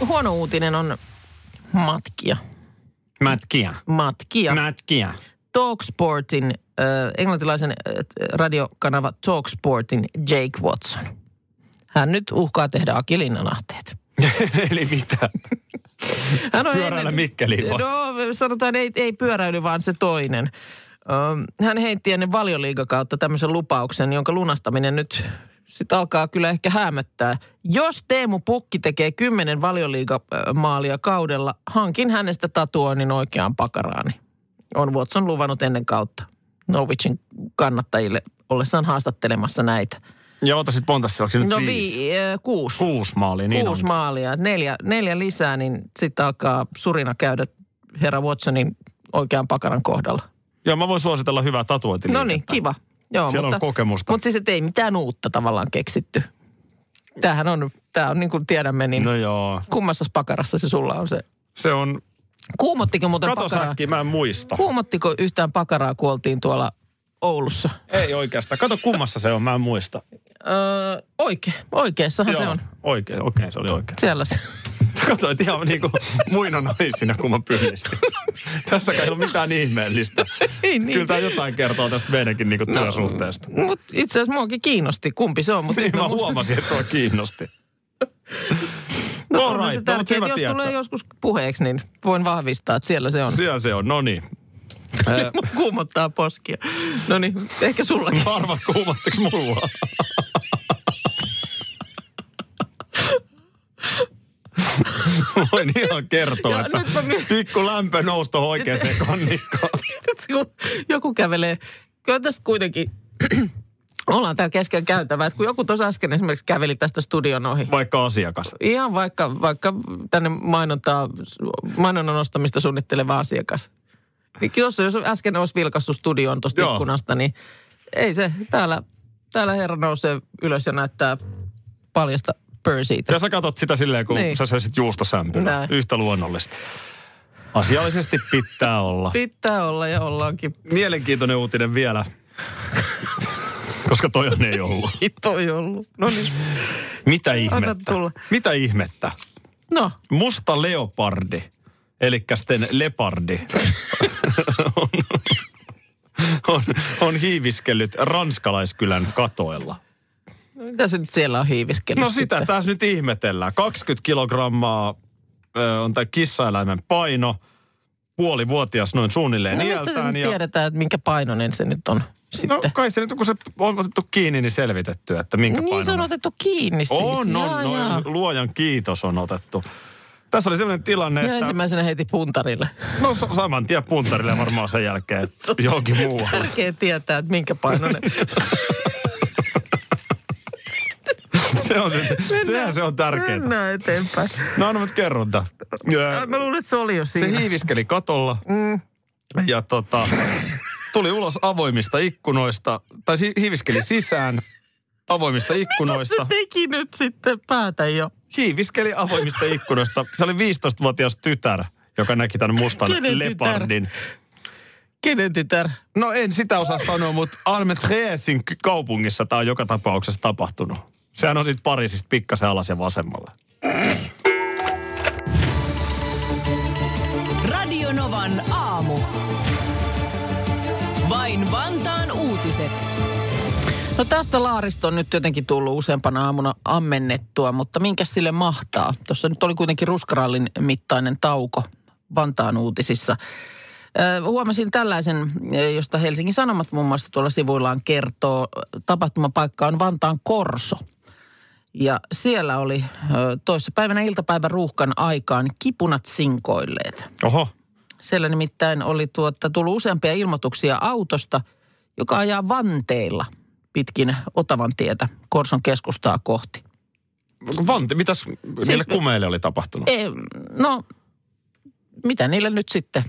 Huono uutinen on matkia. Mätkiä. Matkia. Mätkiä. Talksportin, äh, englantilaisen äh, radiokanava Talksportin Jake Watson. Hän nyt uhkaa tehdä Aki Linnanahteet. Eli mitä? Hän on Pyöräillä ennen- Mikkeliin vai? No sanotaan ei, ei pyöräily, vaan se toinen. Hän heitti ennen valioliigakautta tämmöisen lupauksen, jonka lunastaminen nyt sitten alkaa kyllä ehkä hämöttää. Jos Teemu Pukki tekee kymmenen valioliigamaalia kaudella, hankin hänestä tatuoinnin oikeaan pakaraani. On Watson luvannut ennen kautta Norwichin kannattajille ollessaan haastattelemassa näitä. Ja ota sit monta seuraavaksi nyt No viisi. vi, äh, kuusi. Kuusi maalia, niin Kuusi on. maalia. Neljä, neljä lisää, niin sitten alkaa surina käydä herra Watsonin oikean pakaran kohdalla. Joo, mä voin suositella hyvää tatuointiliikettä. No niin, kiva. Joo, Siellä mutta, on kokemusta. Mutta siis ei mitään uutta tavallaan keksitty. Tämähän on, tämä on niin kuin tiedämme, niin No joo. kummassa pakarassa se sulla on se. Se on, Kuumottiko muuten kato pakaraa? säkki, mä en muista. Kuumottiko yhtään pakaraa, kun oltiin tuolla Oulussa? Ei oikeastaan. Kato kummassa se on, mä en muista. Öö, oikein, oikeassahan se on. Oikein, okei, se oli oikein. Siellä se. Sä katsoit ihan niinku muina naisina, kun mä pyhistin. Tässäkään ei ole mitään ihmeellistä. Niin, niin. Kyllä tämä jotain kertoo tästä meidänkin niinku työsuhteesta. Mut itse asiassa muakin kiinnosti, kumpi se on. Mutta Niin mä huomasin, että sua kiinnosti. No, All onhan right, se no, tärkeää, mut hyvä jos tietää. tulee joskus puheeksi, niin voin vahvistaa, että siellä se on. Siellä se on, no niin. Kuumottaa poskia. No niin, ehkä sullakin. Mä arvan, kuumatteko mulla? Voin ihan kertoa, Ja että nyt mä pikku lämpö nousi tuohon oikeaan konnikkoon. kun joku kävelee, kyllä tästä kuitenkin, ollaan täällä keskellä käytävää, että kun joku tuossa äsken esimerkiksi käveli tästä studion ohi, Vaikka asiakas. ihan vaikka, vaikka tänne mainontaa, mainonnan ostamista suunnitteleva asiakas. Niin Jos, jos äsken olisi vilkassut studioon tuosta ikkunasta, niin ei se, täällä, täällä herra nousee ylös ja näyttää paljasta pörsiitä. Ja sä katot sitä silleen, kun Niin. sä söisit juustosämpylää. Näin. Yhtä luonnollista. Asiallisesti pitää olla. Pitää olla ja ollaankin. Mielenkiintoinen uutinen vielä. Koska toi on ei ollut. Toi ollut. No niin. Mitä ihmettä? Mitä ihmettä? No, Musta leopardi, eli sitten lepardi, on, on, on hiiviskellyt ranskalaiskylän katoilla. No mitä se nyt siellä on hiiviskellyt No sitä sitten? tässä nyt ihmetellään. 20 kilogrammaa ö, on tämä kissaeläimen paino, puolivuotias noin suunnilleen No mistä iältään. nyt tiedetään, että minkä painoinen se nyt on no sitten? kai se nyt, kun se on otettu kiinni, niin selvitetty, että minkä niin se on painoinen. otettu kiinni siis. On, Jaa, on, jaa. no, luojan kiitos on otettu. Tässä oli sellainen tilanne, Ja että... ensimmäisenä heiti puntarille. No sa- saman tien puntarille varmaan sen jälkeen johonkin muualle. Tärkeä tietää, että minkä painoinen. Se on, se, sehän se on tärkeää. Mennään eteenpäin. No anna nyt kerronta. Ja Mä luulen, että se oli jo Se siinä. hiiviskeli katolla Mm. ja tota, tuli ulos avoimista ikkunoista, tai hiiviskeli sisään avoimista ikkunoista. Se teki nyt sitten päätä jo. Hiiviskeli avoimista ikkunoista. Se oli 15-vuotias tytär, joka näki tämän mustan Kenen tytär? lepardin. Kenen tytär? No en sitä osaa sanoa, mutta Armetreesin kaupungissa tämä on joka tapauksessa tapahtunut. Sehän on siitä Pariisista pikkasen alas ja vasemmalle. Radionovan aamu. Vain Vantaan uutiset. No tästä Laarista on nyt jotenkin tullut useampana aamuna ammennettua, mutta minkä sille mahtaa? Tuossa nyt oli kuitenkin ruskarallin mittainen tauko Vantaan uutisissa. Huomasin tällaisen, josta Helsingin Sanomat muun muassa tuolla sivuillaan kertoo. Tapahtumapaikka on Vantaan Korso. Ja siellä oli toissapäivänä iltapäivän ruuhkan aikaan kipunat sinkoilleet. Oho. Siellä nimittäin oli tuota, tullut useampia ilmoituksia autosta, joka ajaa vanteilla pitkin Otavan tietä Korson keskustaa kohti. Vanti, mitäs niille kumeille oli tapahtunut? Ei, no, mitä niille nyt sitten,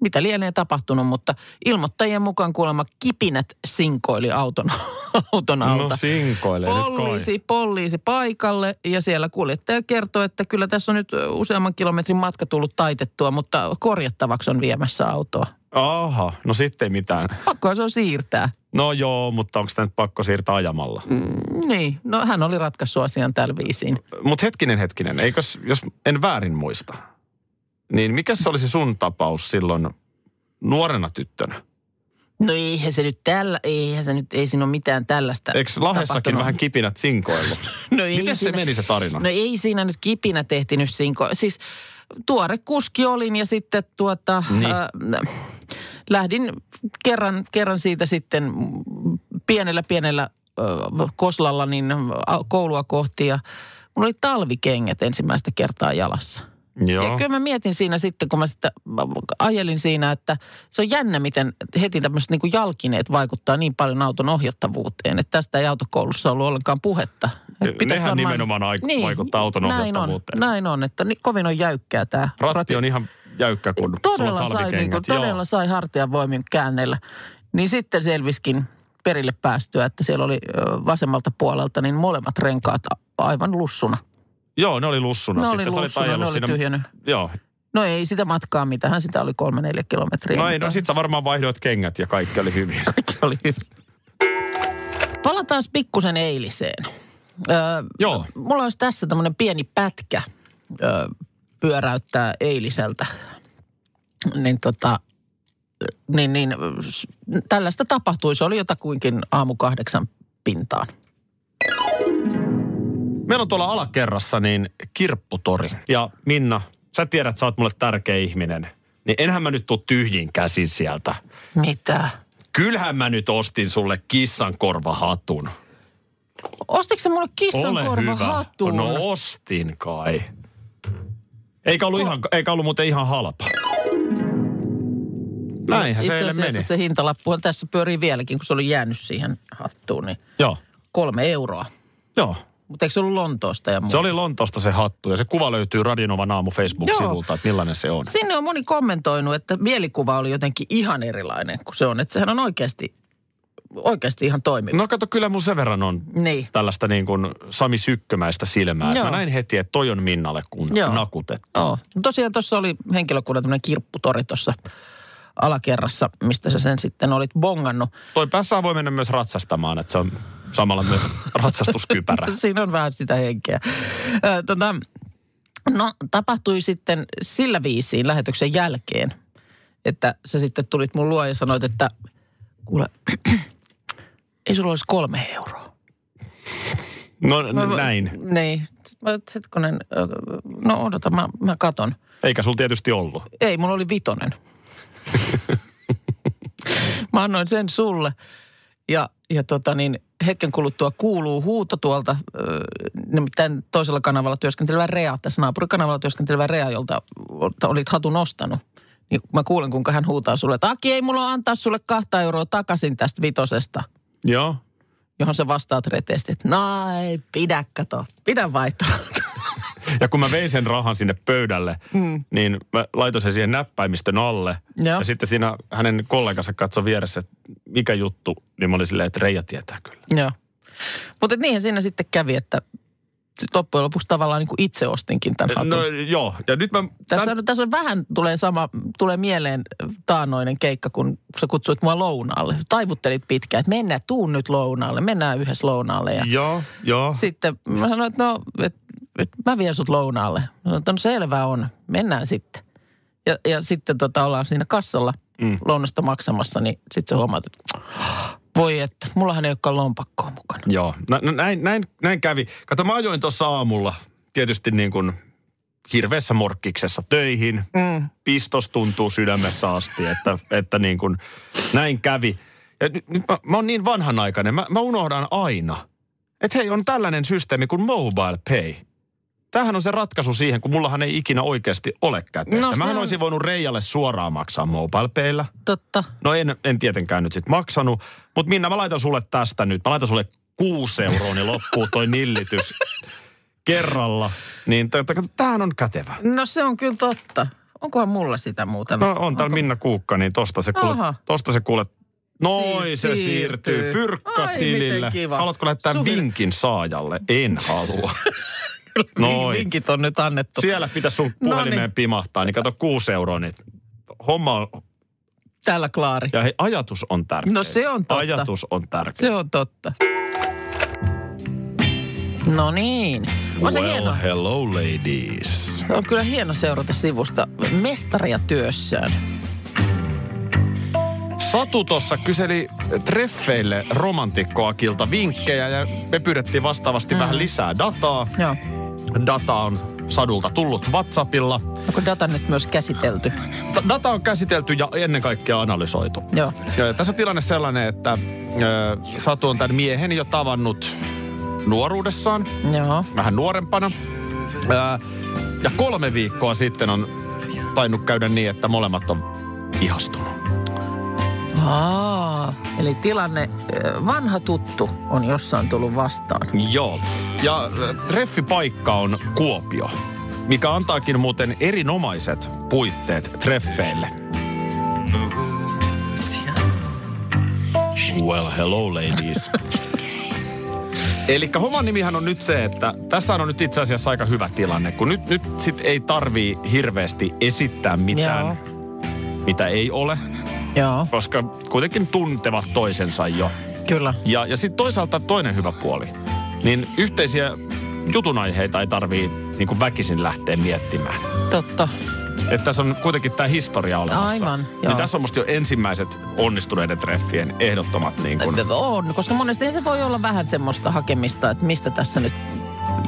mitä lienee tapahtunut, mutta ilmoittajien mukaan kuulemma kipinät sinkoili auton, auton alta. No sinkoilee nyt kai. Poliisi, poliisi paikalle ja siellä kuljettaja kertoo, että kyllä tässä on nyt useamman kilometrin matka tullut taitettua, mutta korjattavaksi on viemässä autoa. Aha, no sitten ei mitään. Pakko se on siirtää. No joo, mutta onko sitä nyt pakko siirtää ajamalla? Mm, niin, no hän oli ratkaissut asian tällä viisiin. Mutta hetkinen, hetkinen. Eikös, jos en väärin muista, niin mikä se olisi sun tapaus silloin nuorena tyttönä? No eihän se nyt tällä, eihän se nyt, ei siinä ole mitään tällaista Eikö Lahdessakin tapahtunut. vähän kipinät sinkoillut? No ei Miten se siinä- meni se tarina? No ei siinä nyt kipinä tehtinyt sinko. Siis tuore kuski olin ja sitten tuota, Niin. äh, lähdin kerran, kerran siitä sitten pienellä pienellä äh, koslalla niin koulua kohti ja mulla oli talvikengät ensimmäistä kertaa jalassa. Joo. Ja kyllä mä mietin siinä sitten, kun mä sitä ajelin siinä, että se on jännä, miten heti tämmöiset niin jalkineet vaikuttaa niin paljon auton ohjattavuuteen, että tästä ei autokoulussa ollut ollenkaan puhetta. Et pitäisi Nehän nimenomaan ai- vaikuttaa auton näin on, ohjattavuuteen. näin on, että ni- kovin on jäykkää tämä. Ratti on ihan jäykkä, kun todella on sai, niin kuin, todella sai hartian voimin käänneillä. Niin sitten selviskin perille päästyä, että siellä oli vasemmalta puolelta niin molemmat renkaat aivan lussuna. Joo, ne oli lussuna. Ne sitten oli lussuna, ne oli siinä- tyhjännyt. Joo. No ei sitä matkaa, mitähän sitä oli kolme neljä kilometriä. No ei, no sit sä varmaan vaihdoit kengät ja kaikki oli hyvin. kaikki oli hyvin. Palataan pikkusen eiliseen. Öö, Joo. Mulla olisi tässä tämmöinen pieni pätkä öö, pyöräyttää eiliseltä. Niin tota, niin, niin, tällaista tapahtui. Se oli jotakuinkin aamu kahdeksan pintaan. Meillä on tuolla alakerrassa niin kirpputori. Ja Minna, sä tiedät, sä oot mulle tärkeä ihminen. Niin enhän mä nyt tuu tyhjin käsin sieltä. Mitä? Kyllähän mä nyt ostin sulle kissan korvahatun. Ostitko sä mulle kissan Ole korva hyvä. No ostin kai. Eikä ollut, ihan, eikä ollut muuten ihan halpa. Näinhän se Itse eilen asiassa meni. se hintalappuhan tässä pyörii vieläkin, kun se oli jäänyt siihen hattuun, niin Joo, kolme euroa. joo. Mutta eikö se ollut Lontoosta ja muuta? Se oli Lontoosta se hattu ja se kuva löytyy Radionovan aamu Facebook-sivulta, että millainen se on. Sinne on moni kommentoinut, että mielikuva oli jotenkin ihan erilainen kuin se on. Että sehän on oikeasti, oikeasti ihan toimiva. No kato, kyllä mun sen verran on Niin. tällaista niin kuin Sami Sykkömäistä silmää. Joo. Mä näin heti, että toi on Minnalle kun Joo. nakutettu. Joo. Tosiaan tuossa oli henkilökunnan tämmöinen kirpputori tuossa alakerrassa, mistä sä sen sitten olit bongannut. Toi päässä voi mennä myös ratsastamaan, että se on samalla myös ratsastuskypärä. Siinä on vähän sitä henkeä. Tota, no, tapahtui sitten sillä viisiin lähetyksen jälkeen, että sä sitten tulit mun luo ja sanoit, että kuule, ei sulla olisi kolme euroa. No Mä- näin. Niin. Mä, hetkonen, no odota, mä, mä katon. Eikä sul tietysti ollut. Ei, mulla oli vitonen. mä annoin sen sulle. Ja, ja tota niin, hetken kuluttua kuuluu huuto tuolta, nimittäin toisella kanavalla työskentelevä Rea, tässä naapurikanavalla työskentelevä Rea, jolta olit hatun ostanut. Niin mä kuulen, kuinka hän huutaa sulle, että Aki, ei mulla antaa sulle kahta euroa takaisin tästä vitosesta. Joo. Johon sä vastaat reteesti, että no ei, pidä kato, pidä vaihtoa. Ja kun mä vein sen rahan sinne pöydälle, mm. niin mä laitoin sen siihen näppäimistön alle. Joo. Ja sitten siinä hänen kollegansa katsoi vieressä, että mikä juttu. Niin mä olin silleen, että Reija tietää kyllä. Joo. Mutta niinhän siinä sitten kävi, että loppujen lopuksi tavallaan niin kuin itse ostinkin tämän hatun. No joo, ja nyt mä... tässä, on, tässä on vähän, tulee sama, tulee mieleen taannoinen keikka, kun sä kutsuit mua lounaalle. Taivuttelit pitkään, että mennään, tuu nyt lounaalle, mennään yhdessä lounaalle. Ja Joo, joo. sitten mä sanoin, että no, et, et mä vien sut lounaalle. Sanoin, että no selvä on, mennään sitten. Ja, ja sitten tota, ollaan siinä kassalla Mm. lounasta maksamassa, niin sitten sä huomaat, että voi että, mullahan ei olekaan lompakkoa mukana. Joo, Nä, nä- näin, näin, näin kävi. Kato, mä ajoin tuossa aamulla tietysti niin kuin hirveässä morkkiksessa töihin. Mm. Pistos tuntuu sydämessä asti, että, että niin kuin näin kävi. Ja nyt, nyt mä, mä oon niin vanhanaikainen, mä, mä unohdan aina, että hei, on tällainen systeemi kuin mobile pay. Tämähän on se ratkaisu siihen, kun mullahan ei ikinä oikeasti ole käteistä. No Mähän on- olisin voinut Reijalle suoraan maksaa mobile. Totta. No en, en tietenkään nyt sit maksanut, mutta Minna mä laitan sulle tästä nyt. Mä laitan sulle kuusi euroa, niin loppuu toi nillitys. kerralla. Niin tämähän on kätevä. No se on kyllä totta. Onkohan mulla sitä muuten? No on täällä Minna Kuukka, niin tosta se kuule, Aha. tosta se kuule Noin Siir- se siirtyy. siirtyy. Fyrkka Ai, tilille. miten kiva. Haluatko lähettää Suville. vinkin saajalle? En halua. Noin. Vinkit on nyt annettu. Siellä pitäisi sun No puhelimeen niin. pimahtaa, niin kato kuusi euroa, niin homma on, Täällä Klaari. ja hei, ajatus on tärkeä. No se on totta. Ajatus on tärkeä. Se on totta. No niin. On se well, hieno. hello ladies. On kyllä hieno seurata sivusta mestaria työssään. Satu tuossa kyseli treffeille romantikkoakilta vinkkejä ja me pyydettiin vastaavasti mm. vähän lisää dataa. Joo. Data on Sadulta tullut WhatsAppilla. Onko data nyt myös käsitelty? Ta- Data on käsitelty ja ennen kaikkea analysoitu. Joo. Ja tässä on tilanne sellainen, että ö, Satu on tämän miehen jo tavannut nuoruudessaan, Joo. vähän nuorempana. Ö, ja kolme viikkoa sitten on tainnut käydä niin, että molemmat on ihastunut. Aa, eli tilanne, ö, vanha tuttu on jossain tullut vastaan. Joo. Ja ö, treffipaikka on Kuopio, mikä antaakin muuten erinomaiset puitteet treffeille. Well, hello ladies. Eli homman nimihän on nyt se, että tässä on nyt itse asiassa aika hyvä tilanne, kun nyt, nyt sit ei tarvii hirveästi esittää mitään, Joo. mitä ei ole, Joo, koska kuitenkin tuntevat toisensa jo. kyllä. Ja, ja sitten toisaalta toinen hyvä puoli, niin yhteisiä jutunaiheita ei tarvii niin kuin väkisin lähteä miettimään. Totta. Että tässä on kuitenkin tämä historia olemassa. Aivan, joo. Niin tässä on musta jo ensimmäiset onnistuneiden treffien ehdottomat niin kuin, On, koska monesti se voi olla vähän semmoista hakemista, että mistä tässä nyt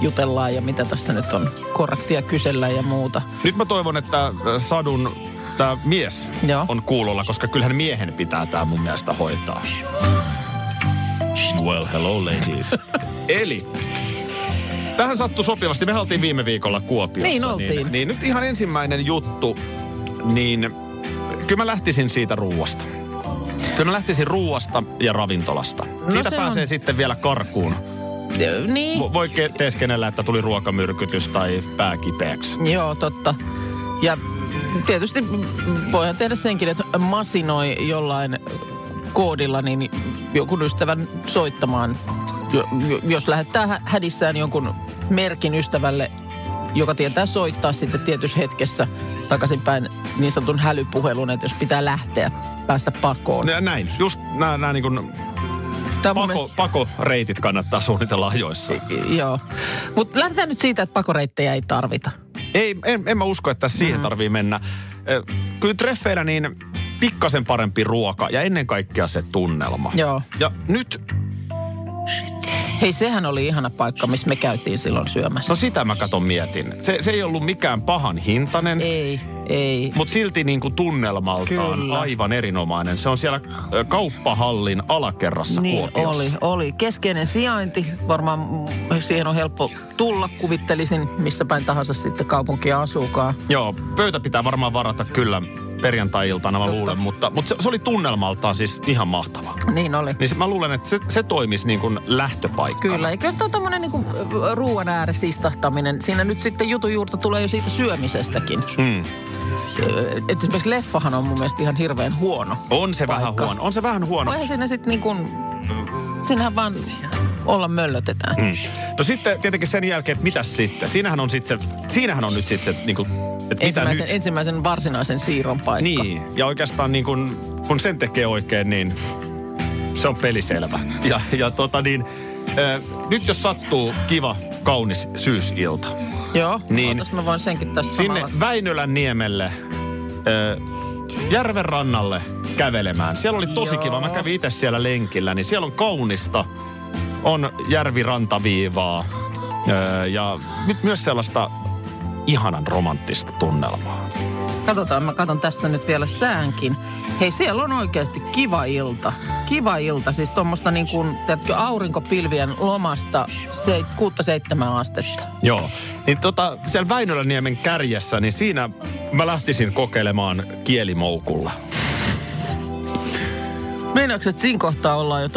jutellaan ja mitä tässä nyt on korrektia kysellä ja muuta. Nyt mä toivon, että äh, Sadun tämä mies Joo. on kuulolla, koska kyllähän miehen pitää tämä mun mielestä hoitaa. Well, hello ladies. Eli tähän sattui sopivasti. Me oltiin viime viikolla Kuopiossa. Niin oltiin. Niin, niin nyt ihan ensimmäinen juttu, niin kyllä mä lähtisin siitä ruuasta. Kyllä mä lähtisin ruuasta ja ravintolasta. Siitä se pääsee on- sitten vielä karkuun. Niin, Vo- Voi ke- teeskennellä, että tuli ruokamyrkytys tai pää kipeäksi. joo, totta. Ja tietysti voihan tehdä senkin, että masinoi jollain koodilla niin jonkun ystävän soittamaan. Jo- jo- Jos lähettää hä- hädissään jonkun merkin ystävälle, joka tietää soittaa sitten tietyssä hetkessä takaisinpäin niin sanotun hälypuhelun, että jos pitää lähteä, päästä pakoon. Ja näin, just nämä, nämä niin kuin pako, pakoreitit kannattaa suunnitella ajoissa. mielestä- Joo. Mutta lähdetään nyt siitä, että pakoreittejä ei tarvita. Ei, en, en mä usko, että siihen tarvii mennä. Kyllä treffeillä niin pikkasen parempi ruoka ja ennen kaikkea se tunnelma. Joo. Ja nyt, Hei, sehän oli ihana paikka, missä me käytiin silloin syömässä. no sitä mä katon mietin. Se, se ei ollut mikään pahan hintainen, Ei, ei. mutta silti niin kuin tunnelmaltaan Kyllä. aivan erinomainen. Se on siellä kauppahallin alakerrassa Niin Kuopiossa. oli, oli. Keskeinen sijainti. Varmaan siihen on helppo tulla, kuvittelisin, missä päin tahansa sitten kaupunkia asuukaan. Joo, pöytä pitää varmaan varata kyllä perjantai-iltana, mä Totta. luulen, mutta, mutta se, se oli tunnelmaltaan siis ihan mahtava. Niin oli. Niin se, mä luulen, että se, se toimisi niin kuin lähtöpaikkana. Kyllä, eikä tuo tommonen niinku ruoan ääressä istahtaminen. Siinä nyt sitten jutun juurta tulee jo siitä syömisestäkin. Mm. Et esimerkiksi leffahan on mun mielestä ihan hirveän huono. On se vähän paikka. huono. On se vähän huono. Voihan siinä sitten niinku, siinähän vaan olla möllötetään. Mm. No sitten tietenkin sen jälkeen, että mitäs sitten? Siinähän on sitten se, siinähän on nyt sitten se, niin kuin, mitä Ensimmäisen, nyt? ensimmäisen varsinaisen siirron paikka. Niin, ja oikeastaan niin kuin, kun sen tekee oikein, niin se on peliselvä. Ja, ja tota niin, äh, nyt jos sattuu kiva, kaunis syysilta, Joo, Niin. ootas mä voin senkin tässä sinne samalla. Väinölän niemelle, äh, järven rannalle kävelemään. Siellä oli tosi Joo. kiva. Mä kävin itse siellä lenkillä, niin siellä on kaunista. On järvirantaviivaa äh, ja nyt myös sellaista ihanan romanttista tunnelmaa. Katsotaan, mä katson tässä nyt vielä säänkin. Hei, siellä on oikeasti kiva ilta. Kiva ilta, siis tuommoista niin kuin, tiedätkö, aurinkopilvien lomasta se, 6-7 astetta. Joo. Niin tota, siellä Väinöläniemen kärjessä, niin siinä mä lähtisin kokeilemaan kielimoukulla. Meinaatko, että siinä kohtaa ollaan jo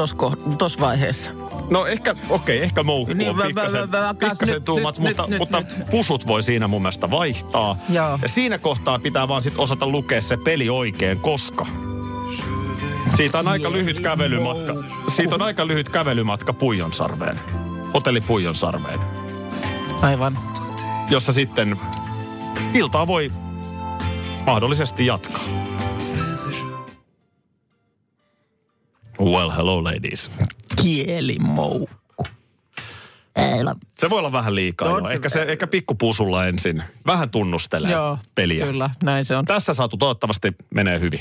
tuossa vaiheessa? No ehkä, okei, ehkä moukku Niin, pikkasen, pikkasen much, nyt, mutta, nyt, mutta nyt. pusut voi siinä mun mielestä vaihtaa. Joo. Ja siinä kohtaa pitää vaan sit osata lukea se peli oikein, koska siitä on aika lyhyt kävelymatka. Siitä on aika lyhyt kävelymatka Puijonsarveen. Hotelli Puijonsarveen, Aivan. jossa sitten iltaa voi mahdollisesti jatkaa. Well, hello ladies. Kielimoukku. Ei, la- Se voi olla vähän liikaa On jo. se- Ehkä, se, ehkä pikkupusulla ensin. Vähän tunnustelee Joo, peliä. kyllä, näin se on. Tässä saatu toivottavasti menee hyvin.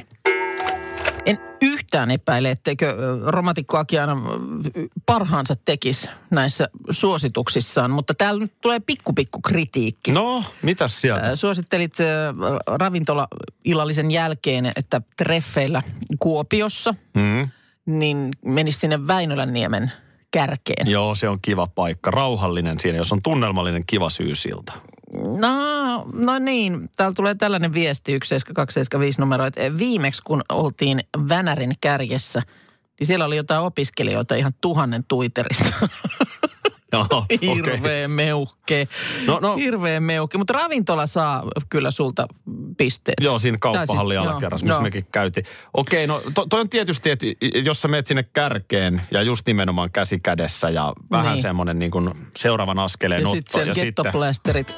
En yhtään epäile, etteikö romantikko Akiana ö, parhaansa tekisi näissä suosituksissaan, mutta täällä nyt tulee pikku pikku kritiikki. No, mitäs sieltä? Suosittelit ö, ravintola-illallisen jälkeen, että treffeillä Kuopiossa, Mm. Niin menisi sinne Väinölänniemen kärkeen. Joo, se on kiva paikka. Rauhallinen siinä, jos on tunnelmallinen kiva syysilta. No, no niin, täällä tulee tällainen viesti 17275 numero, että viimeksi kun oltiin Vänärin kärjessä, niin siellä oli jotain opiskelijoita ihan tuhannen tuiterissa. Hirveä meuhke. No, no. Hirveä meuhke. Mutta ravintola saa kyllä sulta pisteet. Joo, siinä kauppahalli Tai siis- alakerrassa, missä joo. mekin käytiin. Okei, no to, toi on tietysti, että jos sä menet sinne kärkeen ja just nimenomaan käsi kädessä ja vähän Niin. semmoinen niin kuin seuraavan askeleen Ja otto. sitten siellä gettoplasterit.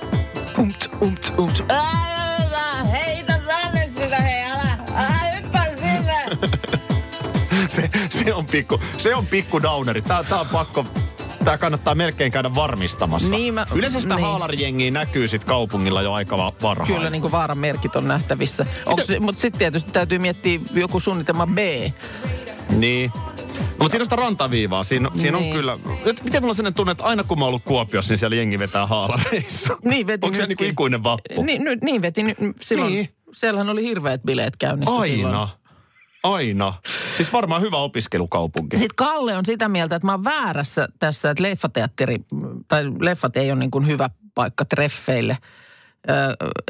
Umt, umt, umt. Älä heitä tänne sitä, hei, älä, älä hyppää sinne. se, se, on pikku, se on pikku downeri. Tää, tää on pakko, tää kannattaa melkein käydä varmistamassa. Niin mä- Yleensä sitä niin. haalarijengiä näkyy sit kaupungilla jo aika va- varhain. Kyllä niin kuin vaaran merkit on nähtävissä. Mutta sitten tietysti täytyy miettiä joku suunnitelma B. Niin. No, mutta siinä on sitä rantaviivaa. Siinä, siinä on Niin. kyllä... Et Miten mulla on sellainen tunne, että aina kun mä oon ollut Kuopiossa, niin siellä jengi vetää haalareissa. Niin veti Onko se nytkin. niinku ikuinen vappu? Niin, niin veti nyt silloin. Niin. Siellähän oli hirveät bileet käynnissä silloin. Aina. Siis varmaan hyvä opiskelukaupunki. Sitten Kalle on sitä mieltä, että mä oon väärässä tässä, että leffateatteri, tai leffat ei ole niin kuin hyvä paikka treffeille.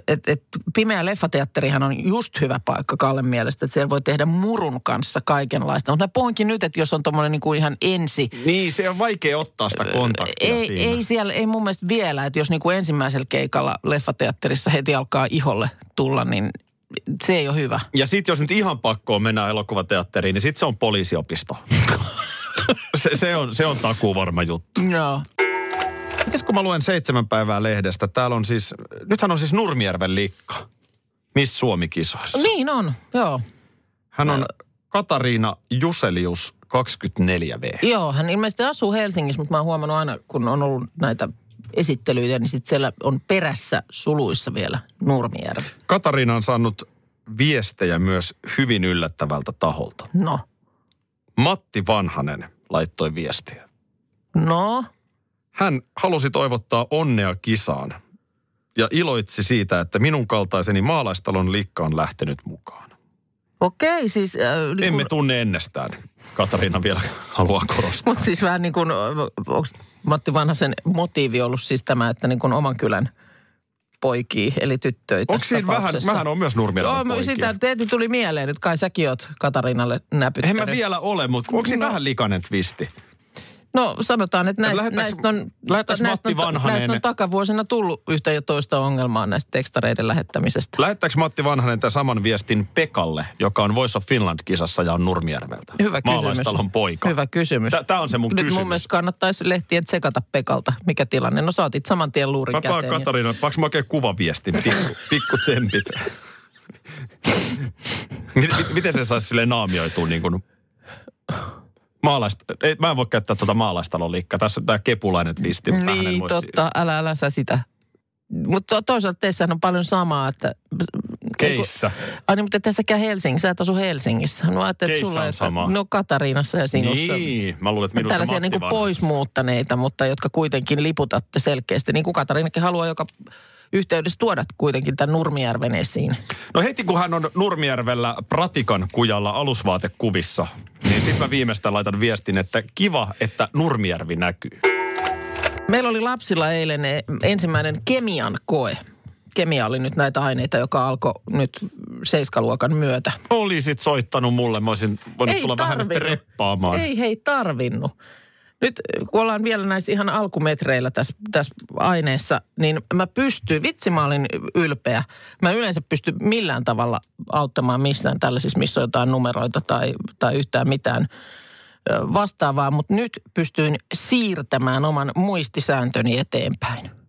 Että et, pimeä leffateatterihan on just hyvä paikka Kallen mielestä, että siellä voi tehdä murun kanssa kaikenlaista. Mutta mä puhunkin nyt, että jos on tuommoinen niin kuin ihan ensi, Niin, se on vaikea ottaa sitä kontaktia ei, siinä. ei siellä, ei mun mielestä vielä, että jos niin kuin ensimmäisellä keikalla leffateatterissa heti alkaa iholle tulla, niin se ei ole hyvä. Ja sitten jos nyt ihan pakkoon mennään elokuvateatteriin, niin sitten se on poliisiopisto. se, se, on, se on takuu varma juttu. Joo. Mites kun mä luen seitsemän päivää lehdestä, täällä on siis, nythän on siis Nurmijärven likka. Miss Suomi-kisoissa. Niin on, joo. Hän on Katariina Juselius 24V. Joo, hän ilmeisesti asuu Helsingissä, mutta mä oon huomannut aina, kun on ollut näitä esittelyitä, niin sitten siellä on perässä suluissa vielä Nurmijärvi. Katariina on saanut viestejä myös hyvin yllättävältä taholta. No, Matti Vanhanen laittoi viestiä. no, Hän halusi toivottaa onnea kisaan ja iloitsi siitä, että minun kaltaiseni maalaistalon likka on lähtenyt mukaan. okei, siis... Äh, niin Emme kun, tunne ennestään. Katariina vielä haluaa korostaa. mutta siis vähän niin kuin, onko Matti Vanhasen motiivi ollut siis tämä, että niin kuin oman kylän poikia, eli tyttöitä. Onko siinä vähän, mähän on myös Nurmijärven Joo, poikia. sitä teeti tuli mieleen, että kai säkin oot Katariinalle En näpyttänyt. mä vielä ole, mutta onko siinä No. vähän likainen twisti? No sanotaan, että näistä, näistä, on, näistä, Matti on, Vanhanen- näistä on takavuosina tullut yhtä ja toista ongelmaa näistä tekstareiden lähettämisestä. Lähettääkö Matti Vanhanen tämän saman viestin Pekalle, joka on Voice of Finland-kisassa ja on Nurmijärveltä? Hyvä kysymys. Maalaistalon poika. Hyvä kysymys. Tämä on se mun Nyt kysymys. mun mielestä kannattaisi lehtien tsekata Pekalta, mikä tilanne. No sä otit saman tien luurin Mä käteen. ja- Katariina, paaks mä oikein kuvaviestin, pikku, pikku tsempit. miten, mit- miten se saisi sille naamioitua niin kuin maalaist... Ei, mä en voi käyttää tuota maalaistalon liikkaa. Tässä on tämä kepulainen twisti, mutta Niin, voi totta. Älä, älä sä sitä. Mutta to, toisaalta teissähän on paljon samaa, että... Keissä. Ai niin, mutta tässäkään Helsingissä, sä et asu Helsingissä. No ajattelin, että sulla on sama. No Katariinassa ja sinussa. Niin, mä luulen, että minussa Tällaisia niin kuin Vanhasessa. poismuuttaneita, mutta jotka kuitenkin liputatte selkeästi. Niin kuin Katariinakin haluaa joka yhteydessä tuoda kuitenkin tämän Nurmijärven esiin. No heti kun hän on Nurmijärvellä Pratikan kujalla alusvaatekuvissa, niin sitten mä viimeistään laitan viestin, että kiva, että Nurmijärvi näkyy. Meillä oli lapsilla eilen eh, ensimmäinen kemian koe. Kemia oli nyt näitä aineita, joka alkoi nyt seiskaluokan myötä. Olisit soittanut mulle, mä olisin voinut tulla vähän reppaamaan. Ei hei tarvinnut. Nyt kun ollaan vielä näissä ihan alkumetreillä tässä, tässä aineessa, niin mä pystyn, vitsi mä olin ylpeä. Mä en yleensä pysty millään tavalla auttamaan missään tällaisissa, missä on jotain numeroita tai, tai yhtään mitään vastaavaa, mutta nyt pystyin siirtämään oman muistisääntöni eteenpäin.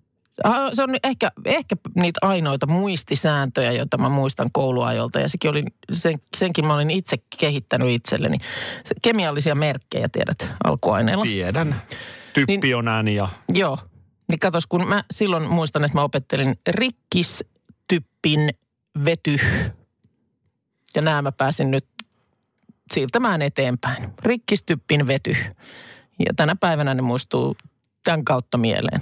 Se on ehkä, ehkä niitä ainoita muistisääntöjä, joita mä muistan kouluajolta. Ja sekin oli, sen, senkin mä olin itse kehittänyt itselleni. Se, kemiallisia merkkejä, tiedät, alkuaineilla. Tiedän. Typpi on ääni ja Joo. Niin katos, kun mä silloin muistan, että mä opettelin rikkistyppin vety. Ja nämä mä pääsin nyt siirtämään eteenpäin. Rikkistyppin vety. Ja tänä päivänä ne muistuu tämän kautta mieleen.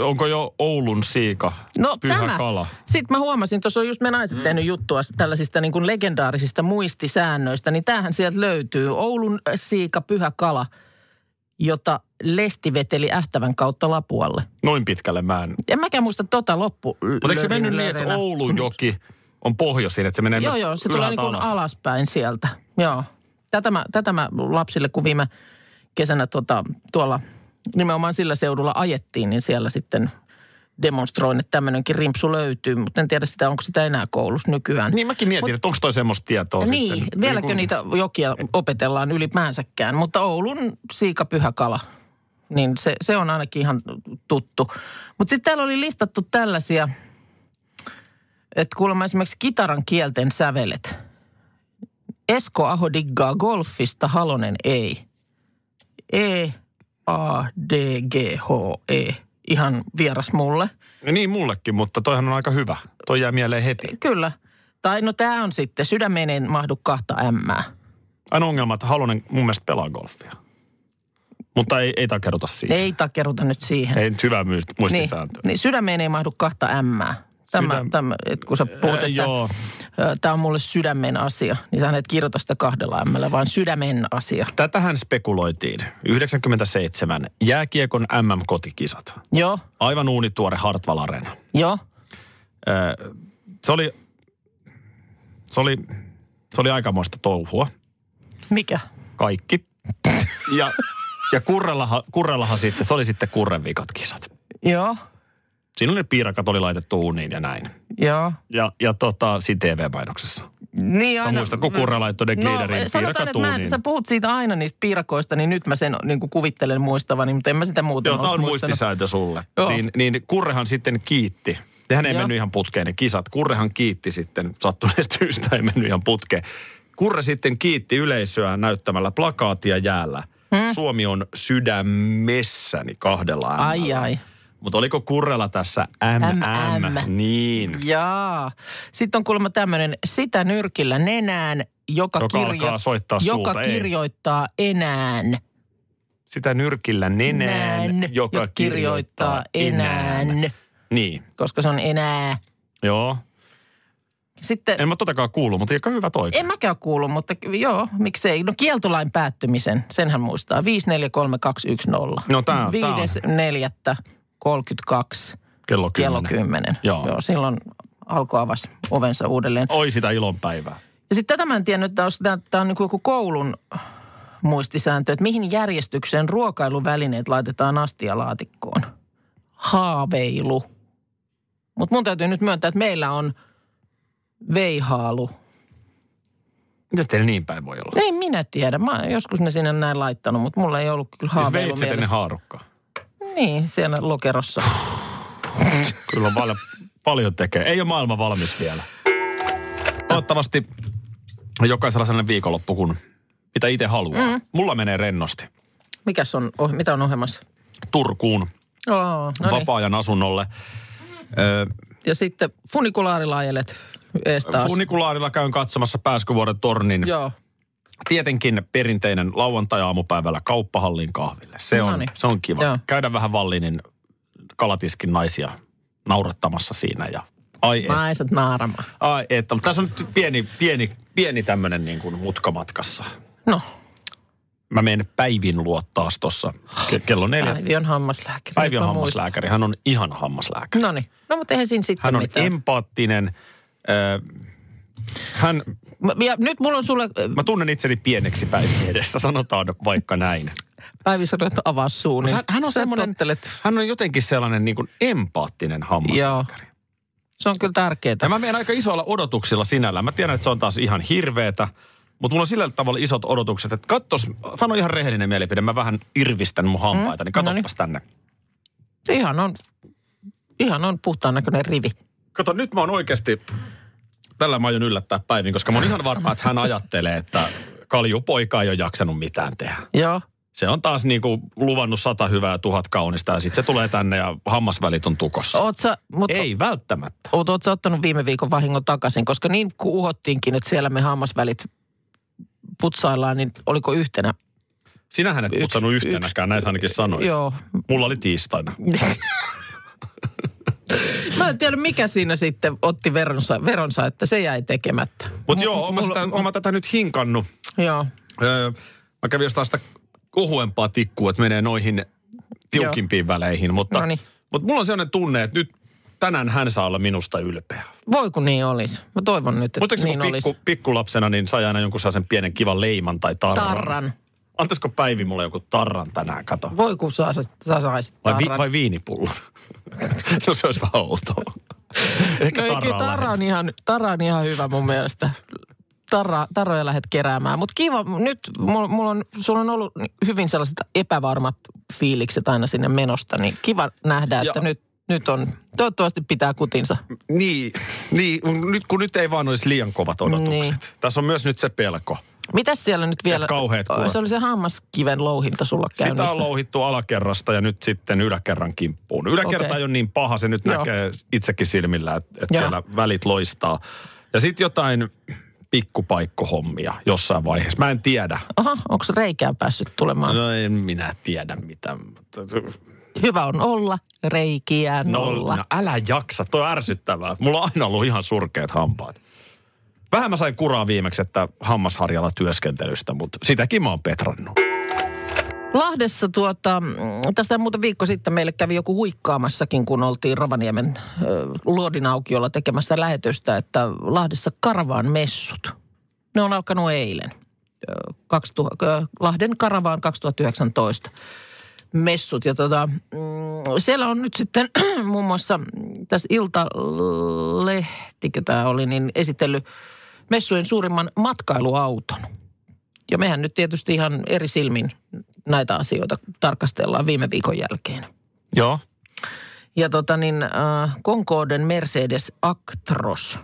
Onko jo Oulun siika? No Pyhä tämä. kala. Sitten mä huomasin, tuossa on just me naiset tehnyt juttua tällaisista niin kuin legendaarisista muistisäännöistä, niin tämähän sieltä löytyy. Oulun siika pyhä kala, jota lesti veteli ähtävän kautta Lapualle. Noin pitkälle mä en. En mäkään muista tota loppu. Mutta eikö se mennyt niin, että Oulun joki on pohjoisin, että se menee Joo, joo, se tulee niin kuin alas? alaspäin sieltä. Joo. Tätä mä, tätä mä lapsille, kun viime kesänä tota, tuolla nimenomaan sillä seudulla ajettiin, niin siellä sitten demonstroin, että tämmöinenkin rimpsu löytyy, mutta en tiedä sitä, onko sitä enää koulussa nykyään. Niin mäkin mietin, Mut- että onko toi semmoista tietoa Niin, sitten. vieläkö kun- niitä jokia opetellaan ylipäänsäkään, mutta Oulun siika pyhä kala, niin se, se on ainakin ihan tuttu. Mutta sitten täällä oli listattu tällaisia, että kuulemma esimerkiksi kitaran kielten sävelet. Esko Aho diggaa golfista, Halonen ei. E, A, D, G, H, E. Ihan vieras mulle. Niin mullekin, mutta toihan on aika hyvä. Toi jää mieleen heti. Kyllä. Tai no tämä on sitten, sydämeen ei mahdu kahta ämmää. Aina ongelma, että Halonen mun mielestä pelaa golfia. Mutta ei, ei takerruta siihen. Ei takeruta nyt siihen. Ei nyt hyvä niin, muistisääntö. niin sydämeen ei mahdu kahta ämmää. Tämä, Sydäm- tämä, että kun sä puhut, että joo. Tämä on mulle sydämen asia, niin sä et kirjoita sitä kahdella ämmällä, vaan sydämen asia. Tätähän spekuloitiin. 97. Jääkiekon MM-kotikisat. Joo, Aivan uunituore Hartwall Arena. joo. Öö, se oli, se oli, se oli aikamoista touhua. Mikä? Kaikki. Ja, ja Kurrellahan, Kurrellahan sitten, se oli sitten Kurren vikat kisat. Joo, Siinä ne piirakat oli laitettu uuniin ja näin. Joo. Ja, ja tota, siinä TV-mainoksessa. Niin Sä muistat, kun Kurra laittoi ne gliderin No, sanotaan, että mä, sä puhut siitä aina niistä piirakoista, niin nyt mä sen niin kuin kuvittelen muistavani, mutta en mä sitä muuten Joo, tämä on muistisääntö sulle. Joo. Niin, niin Kurrehan sitten kiitti. Nehän ei Joo. mennyt ihan putkeen ne kisat. Kurrehan kiitti sitten, sattuneesta syystä ei mennyt ihan putkeen. Kurre sitten kiitti yleisöä näyttämällä plakaatia jäällä. Hmm. Suomi on sydämessäni kahdella Ai ämmällä. ai. Mutta oliko Kurrella tässä MM? MM. Niin. Jaa. Sitten on kuulemma tämmöinen sitä nyrkillä nenään, joka, Joka alkaa soittaa joka suuta, ei. kirjoittaa enään. Sitä nyrkillä nenään, Nään, joka kirjoittaa enään. Niin, koska se on enää. joo. Sitten, En mä totakaan kuulu, mutta aika hyvä toi. en mäkään kuulu, mutta joo, miksei. No kieltolain päättymisen, senhän muistaa. 543210. No tää on- tää on. 5.4.32 Kello 10. kello 10. Joo. joo silloin alkoi avasi ovensa uudelleen. Oi sitä ilonpäivää. Ja sitten tätä mä en tiennyt, että tämä, on niin joku koulun muistisääntö, että mihin järjestykseen ruokailuvälineet laitetaan astialaatikkoon. Haaveilu. Mutta mun täytyy nyt myöntää, että meillä on veihaalu. Miten teillä niin päin voi olla? Ei minä tiedä. Mä joskus ne sinne näin laittanut, mutta mulla ei ollut kyllä Siis haaveilu ennen mielessä. haarukkaa. Niin, siellä lokerossa. Kyllä on paljon, paljon tekee. Ei ole maailma valmis vielä. Toivottavasti jokaisella sellainen viikonloppu, kun mitä itse haluaa. Mm. Mulla menee rennosti. Mikäs on, oh, mitä on ohjelmassa? Turkuun Oh, no niin. vapaa-ajan asunnolle. Ja sitten funikulaarilla ajelet ees taas. Funikulaarilla käyn katsomassa Pääskyvuoren tornin. Joo. Tietenkin perinteinen lauantai-aamupäivällä kauppahallin kahville. Se on, Noniin. se on kiva. Joo. Käydä vähän Vallinin kalatiskin naisia naurattamassa siinä ja ai et, Naiset naaramaan. ai että, mutta tässä on nyt pieni, pieni, pieni tämmöinen niin kuin mutkamatkassa. No, Mä menen Päivin luo taas tuossa ke- kello neljä. Päivi on hammaslääkäri. Päivi on hammaslääkäri. Hän on ihana hammaslääkäri. No niin. No mutta eihän siinä sitten Hän on mitään. empaattinen. Ö, hän, Mä- Ja nyt mulla on sulle, mä tunnen itseni pieneksi Päivin edessä, sanotaan vaikka näin. Päivi sanoi, että avaa suu, niin Hän, hän on semmoinen, hän on jotenkin sellainen niin kuin empaattinen hammaslääkäri. Se on kyllä tärkeää. Ja mä menen aika isoilla odotuksilla sinällään. Mä tiedän, että se on taas ihan hirveetä, mutta mulla on sillä tavalla isot odotukset, että katsos, sano ihan rehellinen mielipide, mä vähän irvistän mun hampaita, Mm, niin katoppas noniin. tänne. Ihan on, ihan on puhtaan näköinen rivi. Kato, nyt mä oon oikeasti, tällä mä aion yllättää Päivin, koska mä oon ihan varma, että hän ajattelee, että kaljupoika ei ole jaksanut mitään tehdä. Joo. Se on taas niinku luvannut sata hyvää ja tuhat kaunista ja sitten se tulee tänne ja hammasvälit on tukossa. Oot sä, mut, Ei välttämättä. Oot, oot sä ottanut viime viikon vahingon takaisin, koska niin kuin uhottiinkin, että siellä me hammasvälit putsaillaan, niin oliko yhtenä? Sinähän et Yksi- putsannut yhtenäkään, näin sä ainakin sanoit. Joo. Mulla oli tiistaina. Mä en tiedä, mikä siinä sitten otti veronsa, veronsa että se jäi tekemättä. Mutta joo, oon mä, sitä, oon mä tätä nyt hinkannut. Joo. Öö, mä kävin jostain sitä ohuempaa tikkua, että menee noihin tiukimpiin väleihin. Mutta, Noniin. mutta mulla on sellainen tunne, että nyt tänään hän saa olla minusta ylpeä. Voi kun niin olisi. Mä toivon nyt, että Muistaakseni niin kun olisi. pikku, pikkulapsena, niin sai aina jonkun sellaisen pienen kivan leiman tai tarran. Tarran. Antaisiko Päivi mulle joku tarran tänään, kato. Voi kun sä, sä, saisit Vai, vi, tarran. vai viinipullo? no se olisi vähän outoa. Ehkä no, kyllä lähdet. on, ihan, tarra on ihan hyvä mun mielestä. Tarra, tarroja lähdet keräämään. Mutta kiva, nyt mulla, mulla on, sulla on ollut hyvin sellaiset epävarmat fiilikset aina sinne menosta, niin kiva nähdä, että Ja- nyt, nyt on, toivottavasti pitää kutinsa. Niin, niin nyt, kun nyt ei vaan olisi liian kovat odotukset. Niin. Tässä on myös nyt se pelko. Mitäs siellä nyt vielä? kauheat kuvat. Se oli se hammaskiven louhinta sulla Sitä käynnissä. on louhittu alakerrasta ja nyt sitten yläkerran kimppuun. Yläkerta Okei. ei ole niin paha, se nyt Joo. näkee itsekin silmillä, että, Joo. siellä välit loistaa. Ja sitten jotain pikkupaikkohommia jossain vaiheessa. Mä en tiedä. Aha, onko reikää päässyt tulemaan? No en minä tiedä mitä. Hyvä on olla, reikiä No, nolla. no älä jaksa, toi on ärsyttävää. Mulla on aina ollut ihan surkeat hampaat. Vähän mä sain kuraa viimeksi, että hammasharjalla työskentelystä, mutta sitäkin mä oon petrannut. Lahdessa tuota, mm, tästä muuten viikko sitten meille kävi joku huikkaamassakin, kun oltiin Rovaniemen ö, luodinaukiolla tekemässä lähetystä, että Lahdessa karavaan messut. Ne on alkanut eilen. Ö, 2000, ö, Lahden karavaan 2019 messut. Ja tota, mm, siellä on nyt sitten muun muassa tässä Iltalehtikö tämä oli, niin esitellyt messujen suurimman matkailuauton. Ja mehän nyt tietysti ihan eri silmin näitä asioita tarkastellaan viime viikon jälkeen. Joo. Ja tota niin, äh, Concorden Mercedes Actros,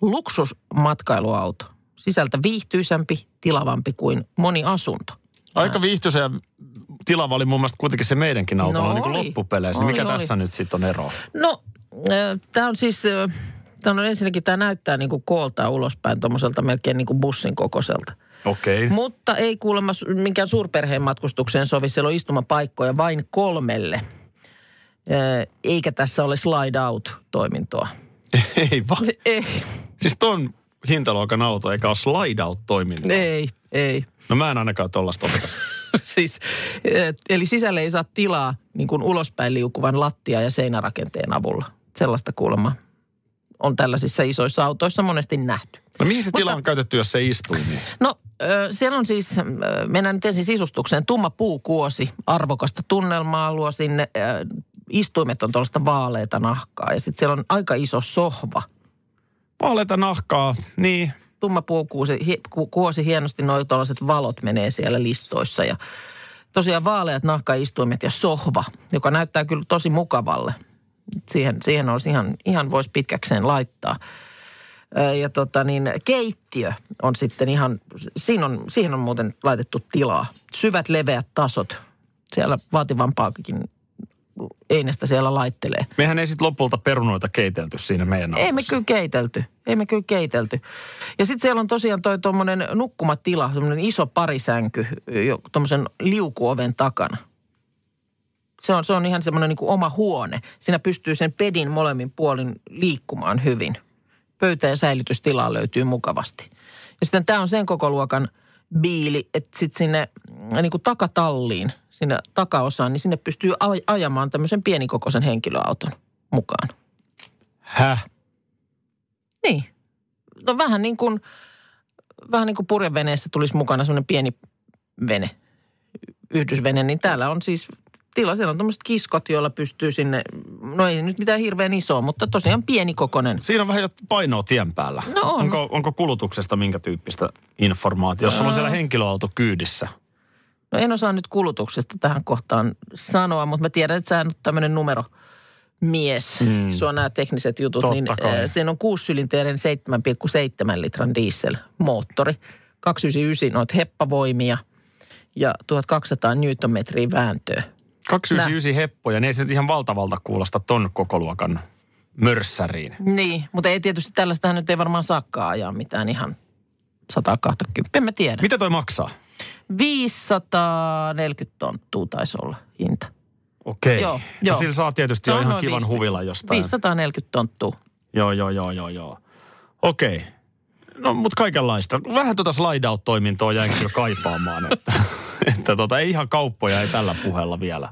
luksusmatkailuauto. Sisältä viihtyisämpi, tilavampi kuin moni asunto. Aika viihtyisä ja tilava oli mun mielestä kuitenkin se meidänkin auto No no, niin kuin oli. loppupeleissä. Oli, Mikä oli. tässä nyt sitten on ero? No, tämä on siis, tämä on ensinnäkin, tämä näyttää niin kuin kooltaan ulospäin tuommoiselta melkein niin kuin bussin kokoiselta. Okei. Okay. Mutta ei kuulemma minkään suurperheen matkustukseen sovi. Siellä on istumapaikkoja vain kolmelle. Eikä tässä ole slide out-toimintoa. Ei vaan. Ei, Siis ton hintaluokan auto eikä ole slide out toiminta. ei, ei. No mä en ainakaan tollasta otakas. siis, eli sisälle ei saa tilaa niin kuin ulospäin liukuvan lattia- ja seinärakenteen avulla. Sellaista kuulemma on tällaisissa isoissa autoissa monesti nähty. No mihin se Mutta- tila on käytetty, jos se istuu niin? No siellä on siis, mennään nyt ensin sisustukseen, tumma puukuosi, arvokasta tunnelmaa luo sinne. Istuimet on tuollaista vaaleita nahkaa ja sitten siellä on aika iso sohva. Vaaleita nahkaa, niin. Tumma puukuosi, hi, ku, kuosi hienosti, noin tuollaiset valot menee siellä listoissa ja tosiaan vaaleat nahkaistuimet ja sohva, joka näyttää kyllä tosi mukavalle. Siihen, siihen olisi ihan, ihan voisi pitkäkseen laittaa. Ja tota niin, keittiö on sitten ihan, siinä on, siihen on muuten laitettu tilaa. Syvät leveät tasot. Siellä vaativampaakin einestä siellä laittelee. Mehän ei sitten lopulta perunoita keitelty siinä meidän Ei me kyllä keitelty. Ei me kyllä keitelty. Ja sitten siellä on tosiaan toi tuommoinen nukkumatila, semmoinen iso parisänky tuommoisen liukuoven takana. Se on, se on ihan semmoinen niin kuin oma huone. Siinä pystyy sen pedin molemmin puolin liikkumaan hyvin. Pöytä- ja säilytystilaa löytyy mukavasti. Ja sitten tämä on sen koko luokan biili, että sitten sinne mm, niin kuin takatalliin, sinne takaosaan, niin sinne pystyy aj- ajamaan tämmöisen pienikokoisen henkilöauton mukaan. Häh? Niin. No vähän niin kuin, vähän niin kuin purjeveneessä tulisi mukana semmoinen pieni vene. yhdysvene, niin täällä on siis tila. Siellä on tuommoiset kiskot, joilla pystyy sinne, no ei nyt mitään hirveän isoa, mutta tosiaan pieni kokonen. Siinä on vähän jo painoa tien päällä. No on. Onko, onko kulutuksesta minkä tyyppistä informaatiota? Jos sulla on siellä henkilöauto kyydissä. No en osaa nyt kulutuksesta tähän kohtaan sanoa, mutta mä tiedän, että sä on tämmöinen numero mies. Mm. Sua nämä tekniset jutut, Totta niin kai. äh, siinä on kuusisylinteinen 7,7 litran dieselmoottori. 299 noita heppavoimia ja 1200 newtonmetriä vääntöä. 299 heppoja, niin ei se nyt ihan valtavalta kuulosta ton kokoluokan mörssäriin. Niin, mutta ei tietysti tällaistähän nyt ei varmaan saakkaa ajaa mitään ihan 120, en mä tiedä. Mitä toi maksaa? 540 tonttua taisi olla hinta. Okei. Joo, No joo. sillä saa tietysti jo ihan kivan viisi- huvila jostain. 540 tonttua. Joo, joo, joo, joo, joo. Okei. No, mutta kaikenlaista. Vähän tuota slide-out-toimintoa jäin kyllä kaipaamaan, että, että tota, ei ihan kauppoja ei tällä puheella vielä.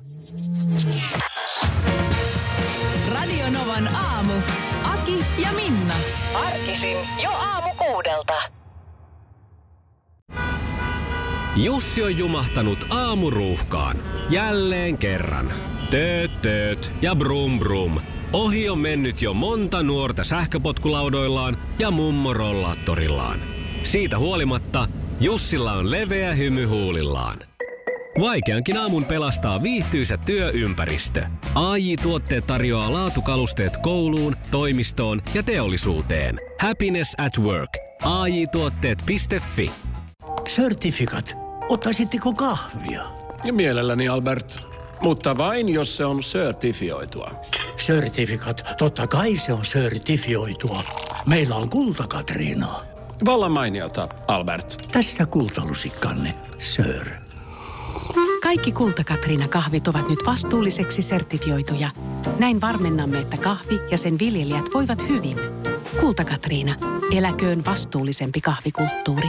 Radio Novan aamu. Aki ja Minna. Arkisin jo aamu kuudelta. Jussi on jumahtanut aamuruuhkaan. Jälleen kerran. Tööt, tööt ja brum brum. Ohi on mennyt jo monta nuorta sähköpotkulaudoillaan ja mummorollaattorillaan. Siitä huolimatta Jussilla on leveä hymy huulillaan. Vaikeankin aamun pelastaa viihtyisä työympäristö. AI Tuotteet tarjoaa laatukalusteet kouluun, toimistoon ja teollisuuteen. Happiness at work. AI Tuotteet.fi Certifikat. Ottaisitteko kahvia? Ja mielelläni, Albert. Mutta vain, jos se on sertifioitua. Certifikat. Totta kai se on sertifioitua. Meillä on kulta, Katriina. Vallan mainiota, Albert. Tässä kultalusikkanne, sir. Kaikki Kulta-Katriina kahvit ovat nyt vastuulliseksi sertifioituja. Näin varmennamme, että kahvi ja sen viljelijät voivat hyvin. Kulta-Katriina. Eläköön vastuullisempi kahvikulttuuri.